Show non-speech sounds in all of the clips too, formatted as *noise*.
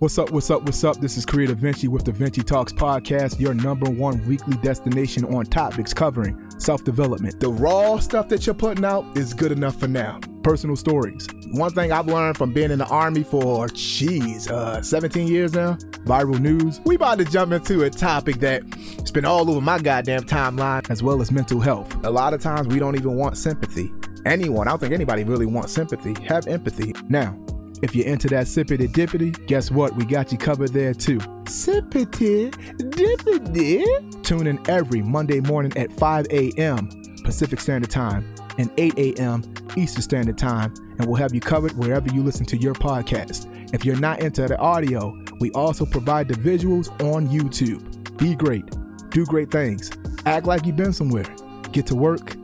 What's up, what's up, what's up? This is Creative Vinci with the Vinci Talks podcast, your number one weekly destination on topics covering self development. The raw stuff that you're putting out is good enough for now. Personal stories. One thing I've learned from being in the army for, geez, uh, 17 years now, Viral news, we about to jump into a topic that's been all over my goddamn timeline. as well as mental health. A lot of times we don't even want sympathy. Anyone, I don't think anybody really wants sympathy. Have empathy. Now, if you're into that sippity dippity, guess what? We got you covered there too. Sippity dippity. Tune in every Monday morning at 5 a.m. Pacific Standard Time and 8 a.m. Eastern Standard Time, and we'll have you covered wherever you listen to your podcast. If you're not into the audio, we also provide the visuals on YouTube. Be great, do great things, act like you've been somewhere, get to work,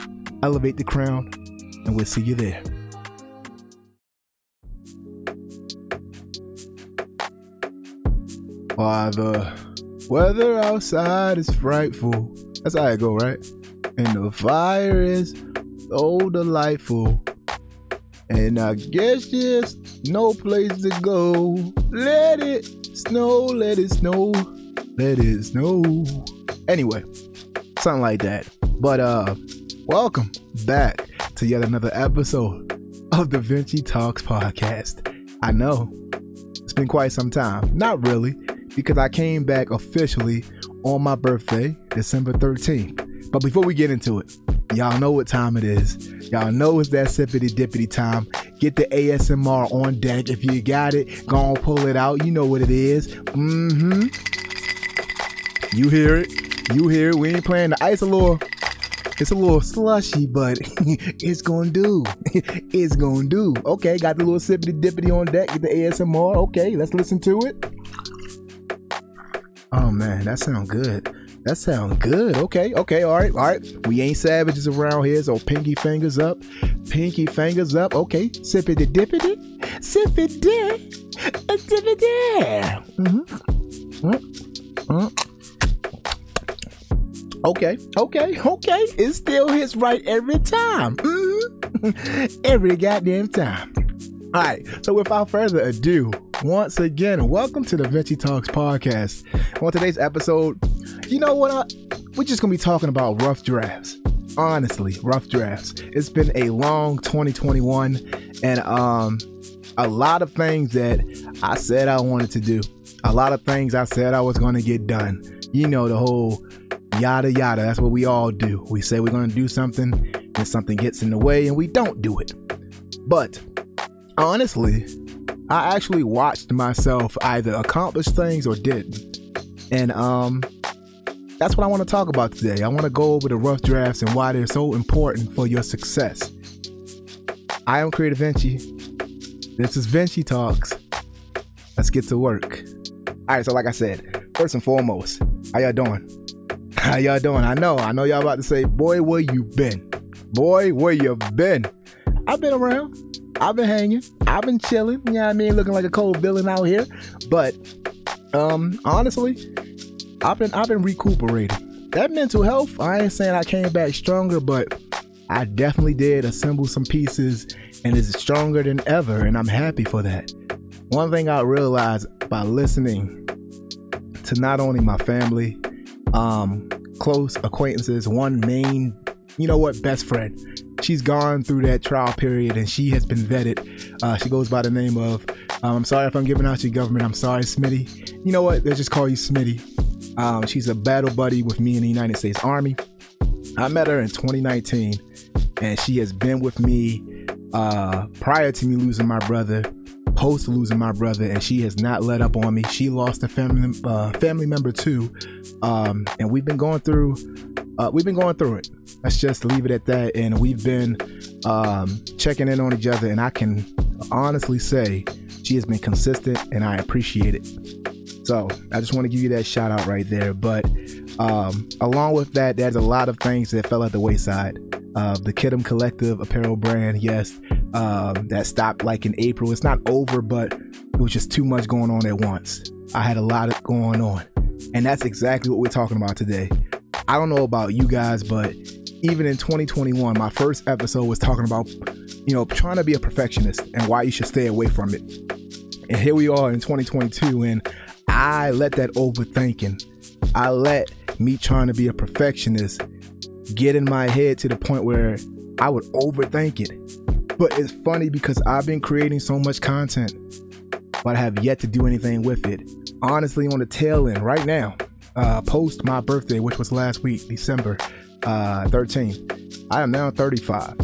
elevate the crown, and we'll see you there. Why the weather outside is frightful. That's how it go, right? And the fire is so delightful. And I guess just no place to go. Let it snow, let it snow, let it snow. Anyway, something like that. But uh welcome back to yet another episode of the Vinci Talks podcast. I know it's been quite some time. Not really, because I came back officially on my birthday, December 13th. But before we get into it, y'all know what time it is. Y'all know it's that sippity dippity time. Get the ASMR on deck. If you got it, go on pull it out. You know what it is. Mm-hmm. You hear it. You hear it. We ain't playing the ice a little. It's a little slushy, but *laughs* it's gonna do. *laughs* it's gonna do. Okay, got the little sippity dippity on deck. Get the ASMR. Okay, let's listen to it. Oh man, that sound good. That sound good. Okay, okay, all right, all right. We ain't savages around here, so pinky fingers up, pinky fingers up. Okay, sippity dippity, sippity, dippity. Mm-hmm. Mm-hmm. Okay, okay, okay. It still hits right every time. Mhm. *laughs* every goddamn time. All right, so without further ado, once again, welcome to the Vinci Talks podcast. On today's episode, you know what? I, we're just gonna be talking about rough drafts. Honestly, rough drafts. It's been a long 2021, and um, a lot of things that I said I wanted to do, a lot of things I said I was gonna get done. You know the whole yada yada. That's what we all do. We say we're gonna do something, and something gets in the way, and we don't do it. But honestly, I actually watched myself either accomplish things or didn't. And um that's what I want to talk about today. I want to go over the rough drafts and why they're so important for your success. I am Creative Vinci. This is Vinci Talks. Let's get to work. All right, so like I said, first and foremost, how y'all doing? *laughs* How y'all doing? I know, I know y'all about to say, boy, where you been? Boy, where you been? I've been around. I've been hanging. I've been chilling. You know what I mean? Looking like a cold villain out here. But um, honestly, I've been I've been recuperating. That mental health, I ain't saying I came back stronger, but I definitely did assemble some pieces and is stronger than ever, and I'm happy for that. One thing I realized by listening to not only my family, um, close acquaintances, one main, you know what, best friend. She's gone through that trial period and she has been vetted. Uh, she goes by the name of, um, I'm sorry if I'm giving out your government, I'm sorry, Smitty. You know what, let's just call you Smitty. Um, she's a battle buddy with me in the United States Army. I met her in 2019 and she has been with me uh, prior to me losing my brother, post losing my brother, and she has not let up on me. She lost a family uh, family member too, um, and we've been going through uh, we've been going through it. Let's just leave it at that. And we've been um, checking in on each other, and I can honestly say she has been consistent, and I appreciate it. So I just want to give you that shout out right there. But um, along with that, there's a lot of things that fell at the wayside. Uh, the Kidum Collective apparel brand, yes, um, that stopped like in April. It's not over, but it was just too much going on at once. I had a lot of going on, and that's exactly what we're talking about today. I don't know about you guys, but even in 2021, my first episode was talking about, you know, trying to be a perfectionist and why you should stay away from it. And here we are in 2022, and I let that overthinking, I let me trying to be a perfectionist get in my head to the point where I would overthink it. But it's funny because I've been creating so much content, but I have yet to do anything with it. Honestly, on the tail end right now, uh, post my birthday, which was last week, December uh, 13th, I am now 35.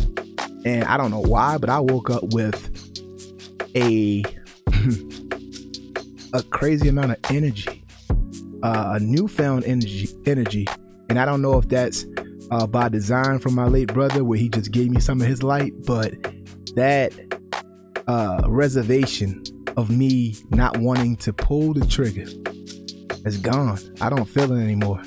And I don't know why, but I woke up with a *laughs* a crazy amount of energy, uh, a newfound energy, energy, and I don't know if that's uh, by design from my late brother, where he just gave me some of his light, but that uh, reservation of me not wanting to pull the trigger is gone. I don't feel it anymore.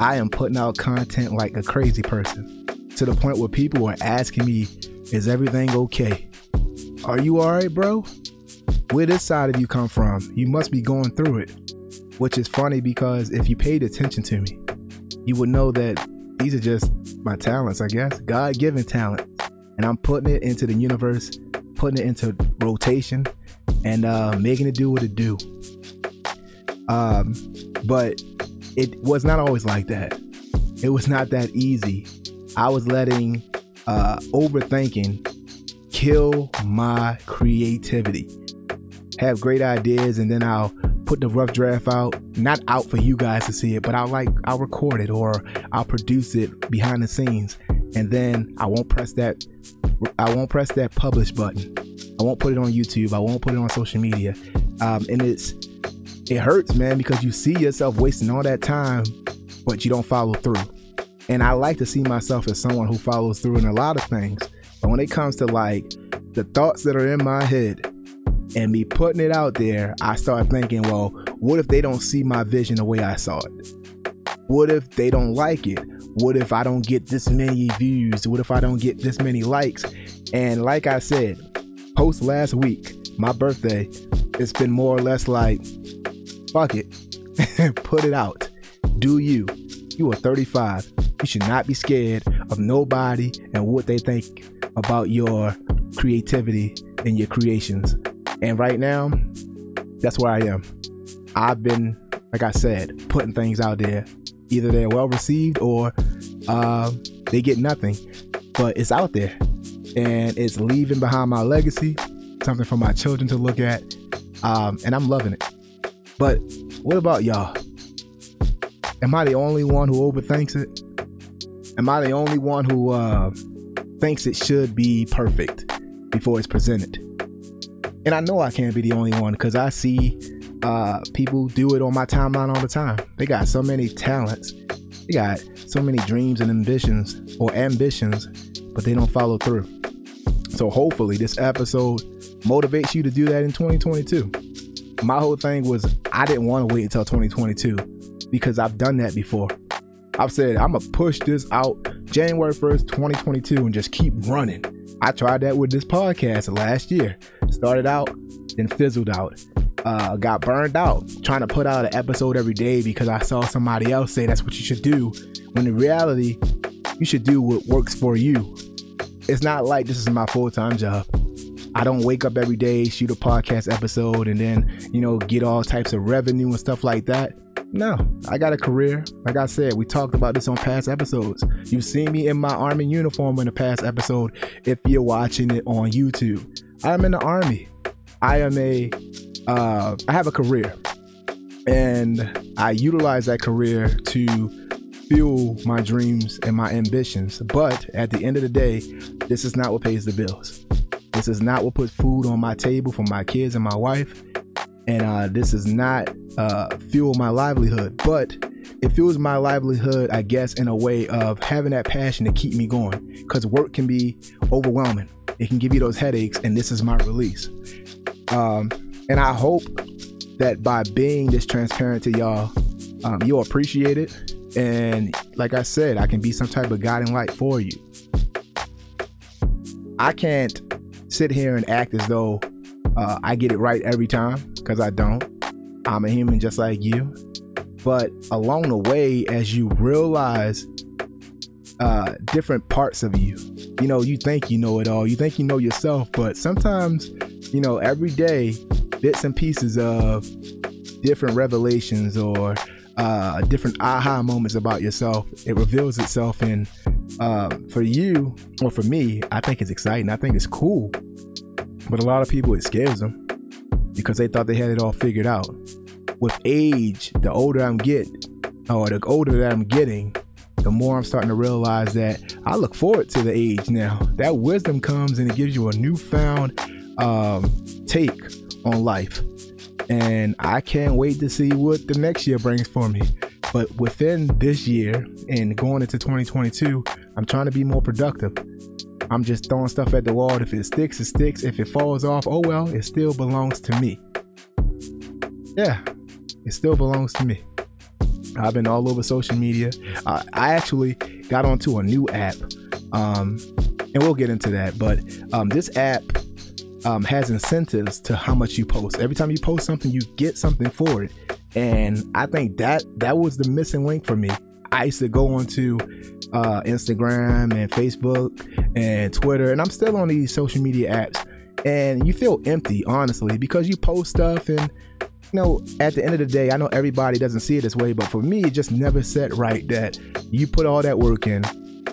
I am putting out content like a crazy person to the point where people are asking me, Is everything okay? Are you alright, bro? Where this side of you come from? You must be going through it. Which is funny because if you paid attention to me, you would know that these are just my talents, I guess. God given talent. And I'm putting it into the universe, putting it into rotation, and uh, making it do what it do. Um, but it was not always like that. It was not that easy. I was letting uh, overthinking kill my creativity. Have great ideas, and then I'll put the rough draft out, not out for you guys to see it, but I'll like I'll record it or I'll produce it behind the scenes, and then I won't press that I won't press that publish button. I won't put it on YouTube. I won't put it on social media. Um, and it's it hurts, man, because you see yourself wasting all that time, but you don't follow through. And I like to see myself as someone who follows through in a lot of things. But when it comes to like the thoughts that are in my head and me putting it out there, I start thinking, well, what if they don't see my vision the way I saw it? What if they don't like it? What if I don't get this many views? What if I don't get this many likes? And like I said, post last week, my birthday, it's been more or less like, fuck it, *laughs* put it out. Do you? You are 35. You should not be scared of nobody and what they think about your creativity and your creations. And right now, that's where I am. I've been, like I said, putting things out there. Either they're well received or uh, they get nothing, but it's out there and it's leaving behind my legacy, something for my children to look at, um, and I'm loving it. But what about y'all? Am I the only one who overthinks it? Am I the only one who uh, thinks it should be perfect before it's presented? And I know I can't be the only one because I see uh, people do it on my timeline all the time. They got so many talents, they got so many dreams and ambitions or ambitions, but they don't follow through. So hopefully, this episode motivates you to do that in 2022. My whole thing was I didn't want to wait until 2022 because I've done that before. I've said I'm gonna push this out January 1st, 2022, and just keep running. I tried that with this podcast last year. Started out, then fizzled out. Uh, got burned out trying to put out an episode every day because I saw somebody else say that's what you should do. When in reality, you should do what works for you. It's not like this is my full time job. I don't wake up every day, shoot a podcast episode, and then, you know, get all types of revenue and stuff like that. No, I got a career. Like I said, we talked about this on past episodes. You've seen me in my Army uniform in the past episode if you're watching it on YouTube. I'm in the Army. I am a, uh, I have a career. And I utilize that career to fuel my dreams and my ambitions. But at the end of the day, this is not what pays the bills. This is not what puts food on my table for my kids and my wife. And uh, this is not uh, fuel my livelihood, but it fuels my livelihood, I guess, in a way of having that passion to keep me going. Because work can be overwhelming, it can give you those headaches, and this is my release. Um, and I hope that by being this transparent to y'all, um, you'll appreciate it. And like I said, I can be some type of guiding light for you. I can't sit here and act as though uh, I get it right every time because I don't. I'm a human just like you. But along the way, as you realize uh, different parts of you, you know, you think you know it all, you think you know yourself, but sometimes, you know, every day bits and pieces of different revelations or uh, different aha moments about yourself. It reveals itself in um, for you or for me. I think it's exciting. I think it's cool, but a lot of people it scares them because they thought they had it all figured out. With age, the older I'm getting, or the older that I'm getting, the more I'm starting to realize that I look forward to the age now. That wisdom comes and it gives you a newfound um, take on life and I can't wait to see what the next year brings for me. But within this year and going into 2022, I'm trying to be more productive. I'm just throwing stuff at the wall. If it sticks, it sticks. If it falls off, oh well, it still belongs to me. Yeah, it still belongs to me. I've been all over social media. Uh, I actually got onto a new app, um, and we'll get into that. But um, this app um, has incentives to how much you post. Every time you post something, you get something for it. And I think that that was the missing link for me. I used to go onto uh, Instagram and Facebook and Twitter, and I'm still on these social media apps. And you feel empty, honestly, because you post stuff and you know, at the end of the day, I know everybody doesn't see it this way, but for me, it just never set right that you put all that work in.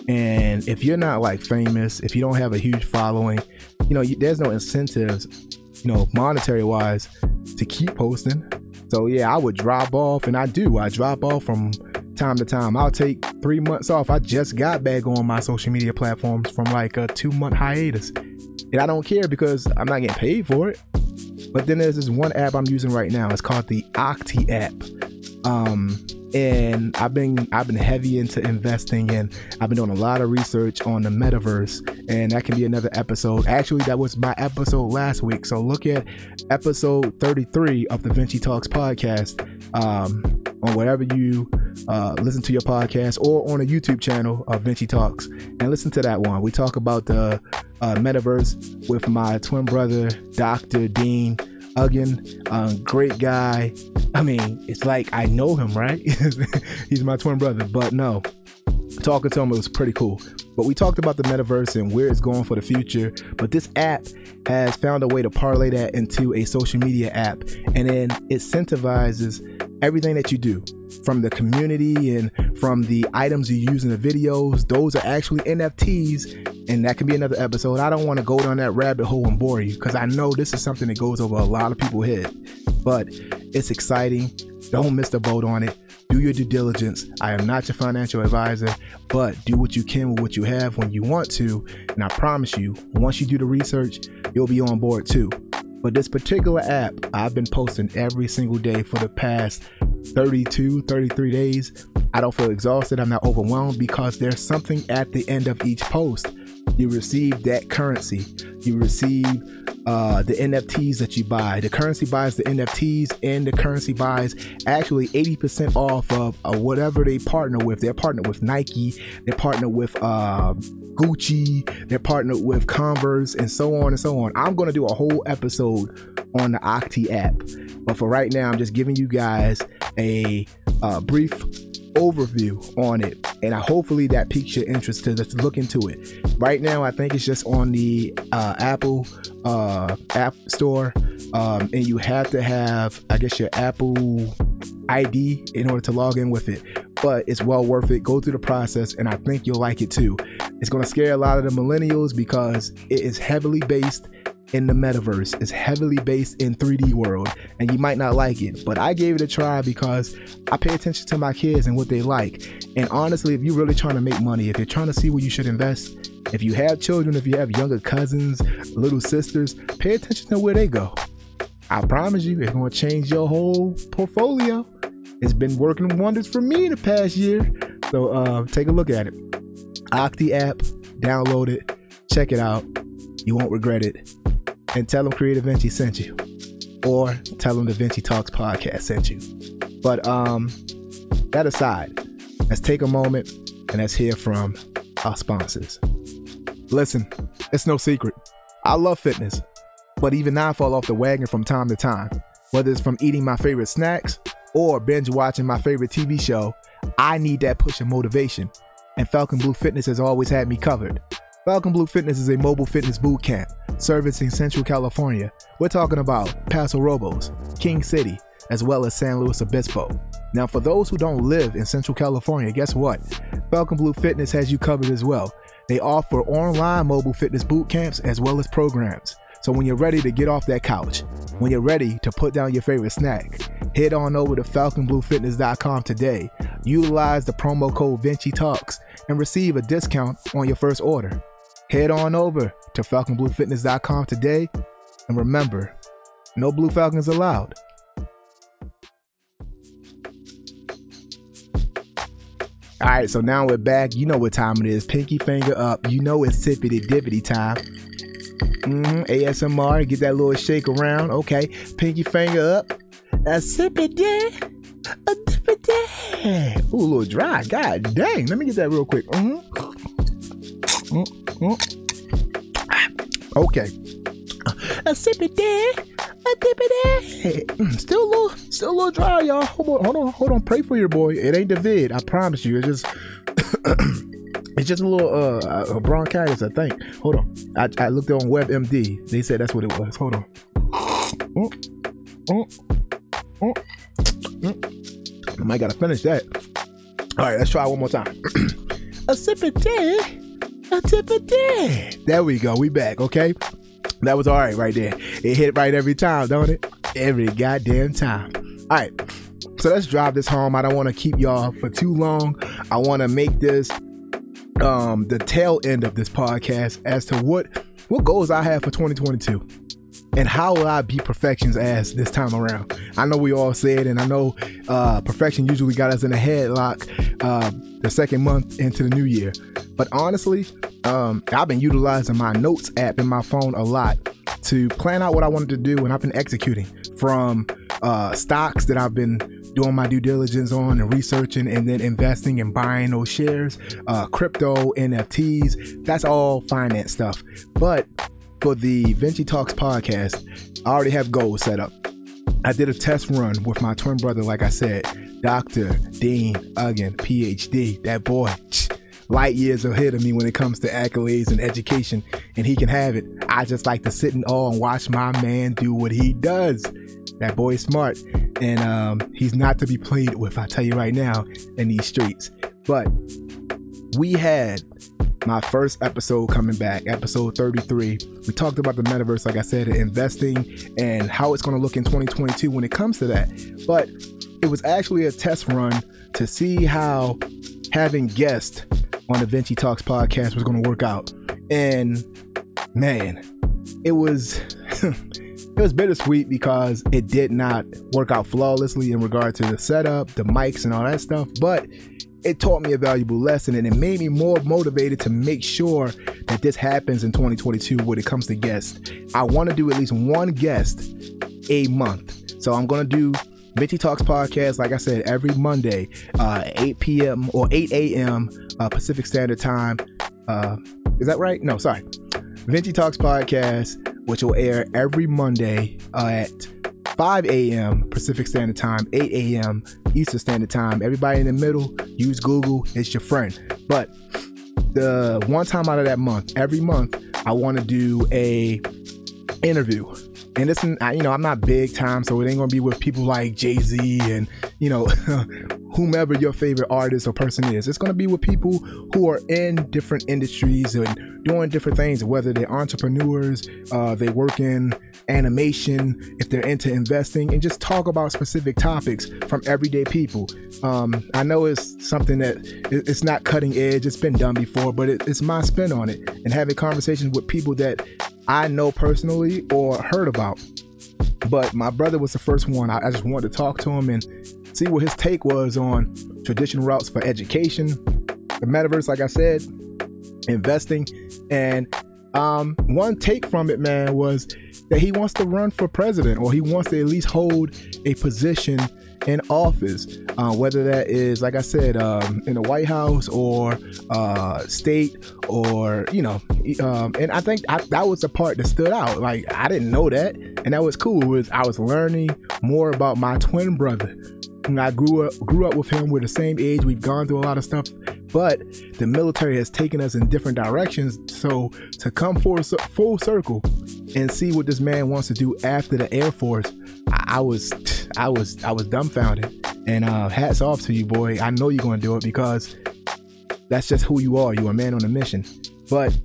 And if you're not like famous, if you don't have a huge following, you know, there's no incentives, you know, monetary wise to keep posting. So yeah, I would drop off, and I do. I drop off from time to time. I'll take three months off. I just got back on my social media platforms from like a two month hiatus, and I don't care because I'm not getting paid for it. But then there's this one app I'm using right now. It's called the Octi app. Um, and I've been I've been heavy into investing and I've been doing a lot of research on the metaverse and that can be another episode. Actually, that was my episode last week. So look at episode 33 of the Vinci Talks podcast um, on whatever you uh, listen to your podcast or on a YouTube channel of Vinci Talks and listen to that one. We talk about the uh, metaverse with my twin brother, Dr. Dean Uggen, um, great guy. I mean, it's like I know him, right? *laughs* He's my twin brother, but no, talking to him it was pretty cool. But we talked about the metaverse and where it's going for the future. But this app has found a way to parlay that into a social media app, and then it incentivizes everything that you do from the community and from the items you use in the videos. Those are actually NFTs, and that can be another episode. I don't want to go down that rabbit hole and bore you because I know this is something that goes over a lot of people's head, but it's exciting. Don't miss the boat on it. Do your due diligence. I am not your financial advisor, but do what you can with what you have when you want to. And I promise you, once you do the research, you'll be on board too. But this particular app, I've been posting every single day for the past 32, 33 days. I don't feel exhausted. I'm not overwhelmed because there's something at the end of each post. You receive that currency. You receive uh, the NFTs that you buy. The currency buys the NFTs, and the currency buys actually 80% off of uh, whatever they partner with. They're partnered with Nike, they're partnered with uh, Gucci, they're partnered with Converse, and so on and so on. I'm going to do a whole episode on the Octi app, but for right now, I'm just giving you guys a uh, brief overview on it. And I, hopefully that piques your interest to look into it. Right now i think it's just on the uh, apple uh, app store. Um, and you have to have i guess your apple id in order to log in with it. But it's well worth it. Go through the process and i think you'll like it too. It's going to scare a lot of the millennials because it is heavily based in the metaverse is heavily based in 3D world and you might not like it, but I gave it a try because I pay attention to my kids and what they like. And honestly, if you're really trying to make money, if you're trying to see where you should invest, if you have children, if you have younger cousins, little sisters, pay attention to where they go. I promise you, it's going to change your whole portfolio. It's been working wonders for me in the past year. So uh, take a look at it. Octi app, download it, check it out. You won't regret it and tell them Creative Vinci sent you, or tell them the Vinci Talks podcast sent you. But um, that aside, let's take a moment and let's hear from our sponsors. Listen, it's no secret. I love fitness, but even I fall off the wagon from time to time. Whether it's from eating my favorite snacks or binge watching my favorite TV show, I need that push of motivation. And Falcon Blue Fitness has always had me covered. Falcon Blue Fitness is a mobile fitness boot camp servicing Central California. We're talking about Paso Robles, King City, as well as San Luis Obispo. Now, for those who don't live in Central California, guess what? Falcon Blue Fitness has you covered as well. They offer online mobile fitness boot camps as well as programs. So when you're ready to get off that couch, when you're ready to put down your favorite snack, head on over to falconbluefitness.com today. Utilize the promo code Vinci Talks and receive a discount on your first order. Head on over to falconbluefitness.com today and remember, no blue falcons allowed. All right, so now we're back. You know what time it is. Pinky finger up. You know it's sippity dippity time. Mm-hmm. ASMR, get that little shake around. Okay, pinky finger up. A sippity, a dippity. Ooh, a little dry. God dang. Let me get that real quick. Mm-hmm. Mm-hmm. Okay. A sippity, a dippity. Mm, still a little, still a little dry, y'all. Hold on, hold on, hold on. Pray for your boy. It ain't the vid. I promise you. It's just. *coughs* It's just a little uh, a bronchitis, I think. Hold on. I, I looked on WebMD. They said that's what it was. Hold on. Mm, mm, mm, I might gotta finish that. All right, let's try one more time. a sip of tea, a tip of day. There we go. We back. Okay, that was all right right there. It hit right every time, don't it? Every goddamn time. All right. So let's drive this home. I don't want to keep y'all for too long. I want to make this um, the tail end of this podcast as to what what goals I have for 2022 and how will I be perfection's ass this time around. I know we all said, and I know uh, perfection usually got us in a headlock uh, the second month into the new year. But honestly, um, I've been utilizing my notes app in my phone a lot to plan out what I wanted to do, and I've been executing from uh, stocks that I've been doing my due diligence on and researching, and then investing and buying those shares, uh, crypto, NFTs. That's all finance stuff. But for the Vinci Talks podcast, I already have goals set up. I did a test run with my twin brother, like I said, Dr. Dean Uggan, PhD. That boy, light years ahead of me when it comes to accolades and education, and he can have it. I just like to sit in awe and watch my man do what he does. That boy is smart, and um, he's not to be played with. I tell you right now in these streets. But we had my first episode coming back, episode 33. We talked about the metaverse, like I said, investing and how it's going to look in 2022 when it comes to that. But it was actually a test run to see how having guests on the Vinci Talks podcast was going to work out. And man, it was *laughs* it was bittersweet because it did not work out flawlessly in regard to the setup, the mics, and all that stuff. But it taught me a valuable lesson and it made me more motivated to make sure that this happens in 2022 when it comes to guests. I want to do at least one guest a month. So I'm going to do Vinci Talks podcast, like I said, every Monday, uh, 8 p.m. or 8 a.m. Uh, Pacific Standard Time. Uh, is that right? No, sorry. Vinci Talks podcast, which will air every Monday uh, at 5 a.m. Pacific Standard Time, 8 a.m. Eastern Standard Time. Everybody in the middle, use Google, it's your friend. But the one time out of that month, every month, I want to do a interview and it's you know I'm not big time, so it ain't gonna be with people like Jay Z and you know *laughs* whomever your favorite artist or person is. It's gonna be with people who are in different industries and doing different things, whether they're entrepreneurs, uh, they work in animation, if they're into investing, and just talk about specific topics from everyday people. Um, I know it's something that it's not cutting edge; it's been done before, but it, it's my spin on it, and having conversations with people that I know personally or heard about. But my brother was the first one. I, I just wanted to talk to him and see what his take was on traditional routes for education, the metaverse, like I said, investing. And um, one take from it, man, was that he wants to run for president or he wants to at least hold a position in office, uh, whether that is, like I said, um, in the White House or uh, state or, you know, um, and I think I, that was the part that stood out. Like, I didn't know that. And that was cool. Was I was learning more about my twin brother. And I grew up grew up with him. We're the same age. We've gone through a lot of stuff but the military has taken us in different directions. So to come full, full circle and see what this man wants to do after the Air Force, I, I was, I was, I was dumbfounded. And uh, hats off to you, boy. I know you're going to do it because that's just who you are. You're a man on a mission. But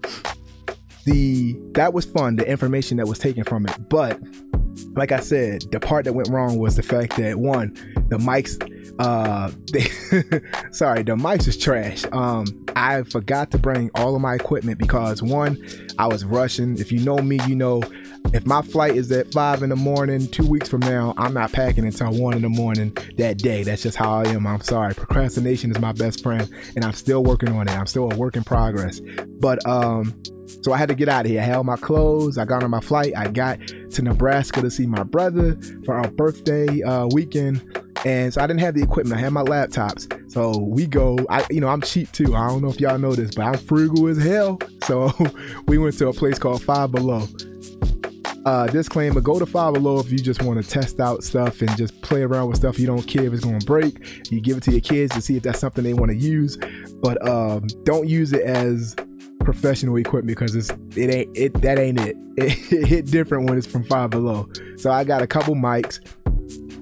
the that was fun. The information that was taken from it, but like I said, the part that went wrong was the fact that one, the mics, uh, they, *laughs* sorry, the mics is trash. Um, I forgot to bring all of my equipment because one, I was rushing. If you know me, you know if my flight is at five in the morning, two weeks from now, I'm not packing until one in the morning that day. That's just how I am. I'm sorry. Procrastination is my best friend, and I'm still working on it. I'm still a work in progress. But um, so I had to get out of here. I held my clothes. I got on my flight. I got to Nebraska to see my brother for our birthday uh, weekend. And so I didn't have the equipment. I had my laptops. So we go. I, you know, I'm cheap too. I don't know if y'all know this, but I'm frugal as hell. So *laughs* we went to a place called Five Below. Uh, disclaimer: Go to Five Below if you just want to test out stuff and just play around with stuff. You don't care if it's going to break. You give it to your kids to see if that's something they want to use, but um, don't use it as professional equipment because it's it ain't it that ain't it. It, *laughs* it hit different when it's from Five Below. So I got a couple mics.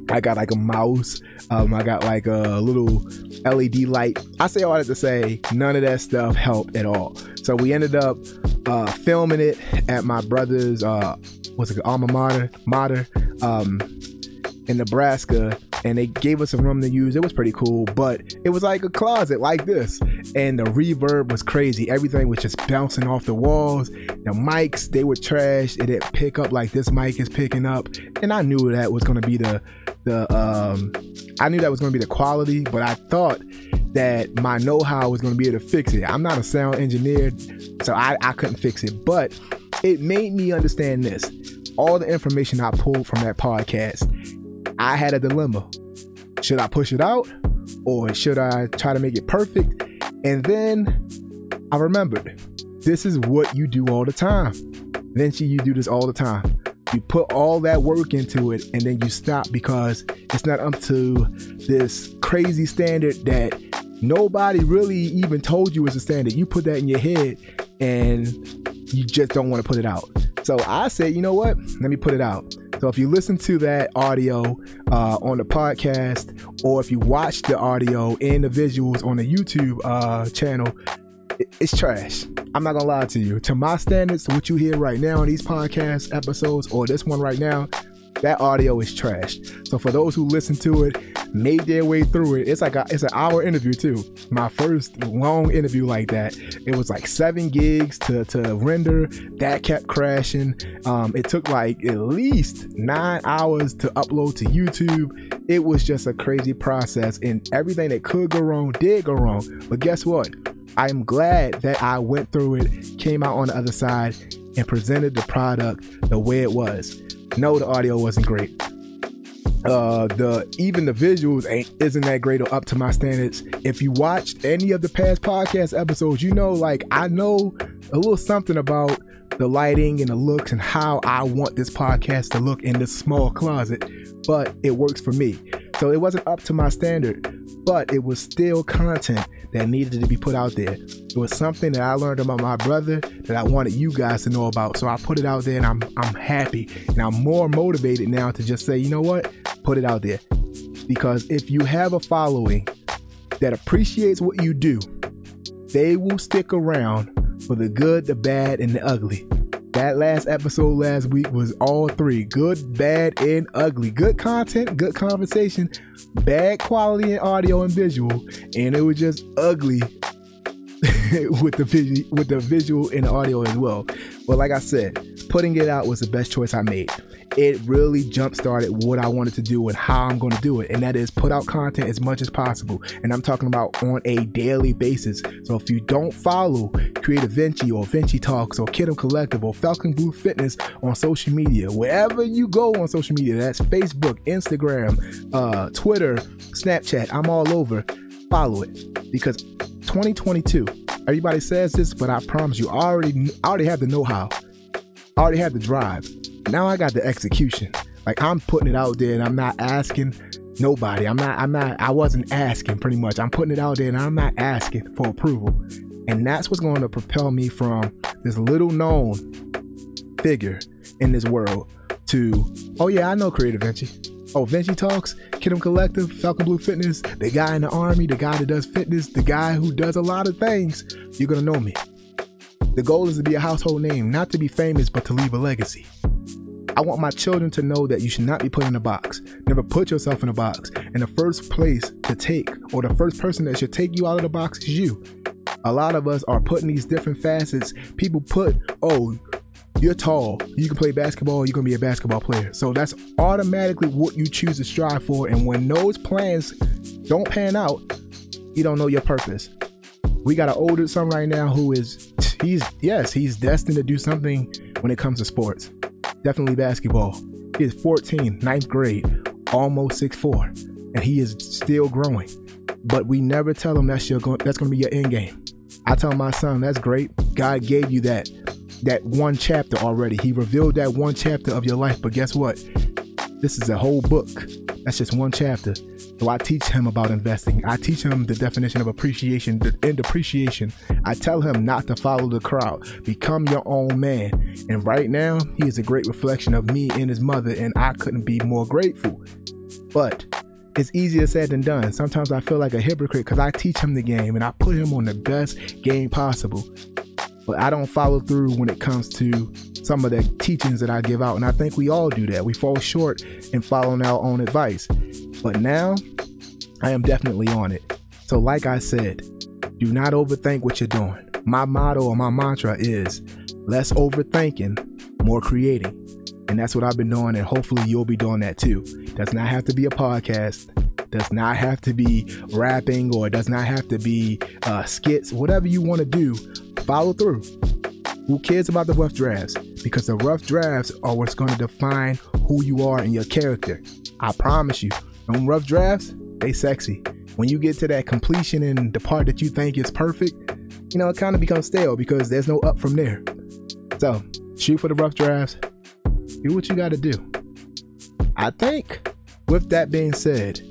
I got like a mouse. Um, I got like a little LED light. I say all that to say none of that stuff helped at all. So we ended up uh, filming it at my brother's uh, it alma mater mater um, in Nebraska and they gave us a room to use. It was pretty cool, but it was like a closet like this. And the reverb was crazy. Everything was just bouncing off the walls. The mics, they were trash. It didn't pick up like this mic is picking up. And I knew that was gonna be the the um I knew that was gonna be the quality, but I thought that my know-how was gonna be able to fix it. I'm not a sound engineer, so I, I couldn't fix it. But it made me understand this. All the information I pulled from that podcast I had a dilemma. Should I push it out or should I try to make it perfect? And then I remembered this is what you do all the time. Vinci, you do this all the time. You put all that work into it and then you stop because it's not up to this crazy standard that nobody really even told you was a standard. You put that in your head and you just don't want to put it out. So I said, you know what? Let me put it out. So if you listen to that audio uh, on the podcast, or if you watch the audio and the visuals on the YouTube uh, channel, it's trash. I'm not gonna lie to you. To my standards, what you hear right now in these podcast episodes, or this one right now, that audio is trash. So for those who listen to it, made their way through it, it's like a, it's an hour interview too. My first long interview like that. It was like seven gigs to to render. That kept crashing. Um, it took like at least nine hours to upload to YouTube. It was just a crazy process, and everything that could go wrong did go wrong. But guess what? I'm glad that I went through it, came out on the other side, and presented the product the way it was. No, the audio wasn't great. Uh, the even the visuals ain't isn't that great or up to my standards. If you watched any of the past podcast episodes, you know like I know a little something about the lighting and the looks and how I want this podcast to look in this small closet, but it works for me. So it wasn't up to my standard, but it was still content that needed to be put out there. It was something that I learned about my brother that I wanted you guys to know about. So I put it out there and I'm I'm happy and I'm more motivated now to just say, you know what? Put it out there. Because if you have a following that appreciates what you do, they will stick around for the good, the bad, and the ugly. That last episode last week was all three good, bad, and ugly. Good content, good conversation, bad quality in audio and visual, and it was just ugly *laughs* with the visual, with the visual and audio as well. But like I said, putting it out was the best choice I made it really jump started what I wanted to do and how I'm going to do it. And that is put out content as much as possible. And I'm talking about on a daily basis. So if you don't follow Creative Vinci or Vinci Talks or Kiddo Collective or Falcon Blue Fitness on social media, wherever you go on social media, that's Facebook, Instagram, uh, Twitter, Snapchat, I'm all over. Follow it because 2022, everybody says this, but I promise you, I already, I already have the know how. I already have the drive. Now I got the execution. Like I'm putting it out there and I'm not asking Nobody. I'm not. I'm not. I wasn't asking. Pretty much. I'm putting it out there, and I'm not asking for approval. And that's what's going to propel me from this little known figure in this world to, oh yeah, I know Creative Vinci. Oh, Vinci Talks, Kidum Collective, Falcon Blue Fitness, the guy in the army, the guy that does fitness, the guy who does a lot of things. You're gonna know me. The goal is to be a household name, not to be famous, but to leave a legacy. I want my children to know that you should not be put in a box. Never put yourself in a box. And the first place to take, or the first person that should take you out of the box is you. A lot of us are putting these different facets. People put, oh, you're tall, you can play basketball, you're gonna be a basketball player. So that's automatically what you choose to strive for. And when those plans don't pan out, you don't know your purpose. We got an older son right now who is, he's, yes, he's destined to do something when it comes to sports definitely basketball. He is 14, ninth grade, almost 6'4, and he is still growing. But we never tell him that's your that's to be your end game. I tell my son, that's great. God gave you that that one chapter already. He revealed that one chapter of your life. But guess what? This is a whole book. That's just one chapter. So I teach him about investing. I teach him the definition of appreciation and depreciation. I tell him not to follow the crowd. Become your own man. And right now, he is a great reflection of me and his mother, and I couldn't be more grateful. But it's easier said than done. Sometimes I feel like a hypocrite because I teach him the game and I put him on the best game possible. But I don't follow through when it comes to some of the teachings that I give out. And I think we all do that. We fall short in following our own advice. But now I am definitely on it. So, like I said, do not overthink what you're doing. My motto or my mantra is less overthinking, more creating. And that's what I've been doing, and hopefully you'll be doing that too. Does not have to be a podcast, does not have to be rapping, or does not have to be uh, skits. Whatever you want to do, follow through. Who cares about the rough drafts? Because the rough drafts are what's going to define who you are and your character. I promise you, them rough drafts, they sexy. When you get to that completion and the part that you think is perfect, you know, it kind of becomes stale because there's no up from there. So, shoot for the rough drafts. Do what you got to do. I think, with that being said,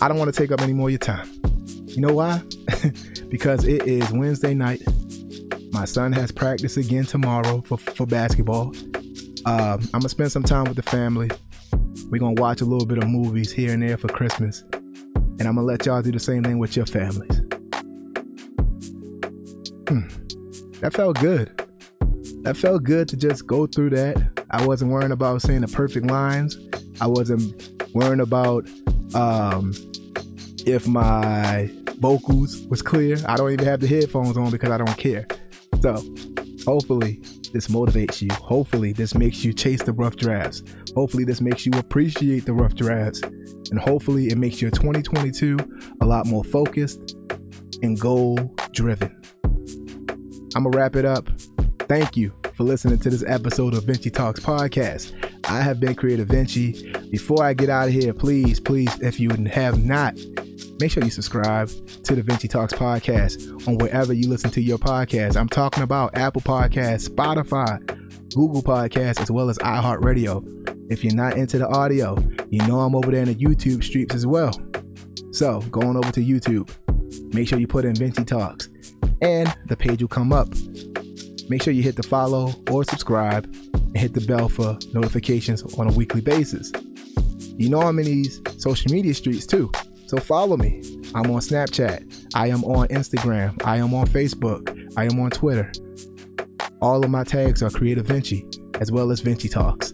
I don't want to take up any more of your time. You know why? *laughs* because it is Wednesday night. My son has practice again tomorrow for, for basketball. Um, I'm going to spend some time with the family. We're going to watch a little bit of movies here and there for Christmas. And I'm going to let y'all do the same thing with your families. Hmm. That felt good. That felt good to just go through that. I wasn't worrying about saying the perfect lines. I wasn't worrying about um, if my vocals was clear. I don't even have the headphones on because I don't care. So, hopefully, this motivates you. Hopefully, this makes you chase the rough drafts. Hopefully, this makes you appreciate the rough drafts. And hopefully, it makes your 2022 a lot more focused and goal driven. I'm going to wrap it up. Thank you for listening to this episode of Vinci Talks podcast. I have been Creative Vinci. Before I get out of here, please, please, if you have not, make sure you subscribe to the Vinci Talks podcast on wherever you listen to your podcast. I'm talking about Apple Podcasts, Spotify, Google Podcasts, as well as iHeartRadio. If you're not into the audio, you know I'm over there in the YouTube streets as well. So, going over to YouTube, make sure you put in Vinci Talks, and the page will come up. Make sure you hit the follow or subscribe and hit the bell for notifications on a weekly basis. You know I'm in these social media streets too. So follow me. I'm on Snapchat. I am on Instagram. I am on Facebook. I am on Twitter. All of my tags are Creative Vinci, as well as Vinci Talks.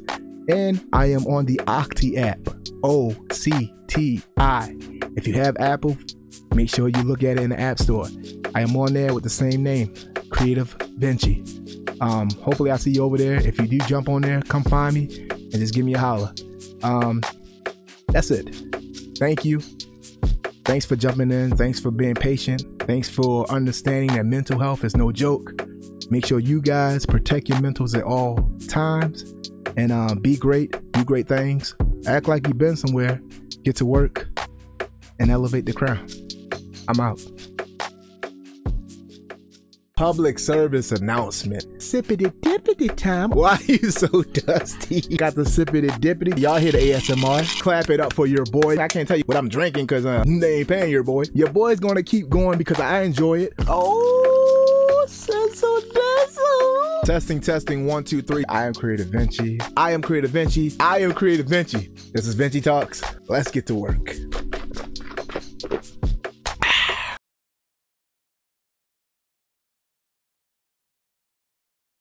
And I am on the Octi app. O C T I. If you have Apple, make sure you look at it in the App Store. I am on there with the same name, Creative Vinci. Um, hopefully, I see you over there. If you do jump on there, come find me and just give me a holler. Um, that's it. Thank you Thanks for jumping in. Thanks for being patient. Thanks for understanding that mental health is no joke. Make sure you guys protect your mentals at all times and uh, be great, do great things, act like you've been somewhere, get to work, and elevate the crown. I'm out. Public service announcement. Sippity dippity time. Why are you so dusty? Got the sippity dippity. Y'all hear the ASMR? Clap it up for your boy. I can't tell you what I'm drinking because uh, they ain't paying your boy. Your boy's gonna keep going because I enjoy it. Oh, dizzle. Testing, testing, one, two, three. I am Creative Vinci. I am Creative Vinci. I am Creative Vinci. This is Vinci Talks. Let's get to work.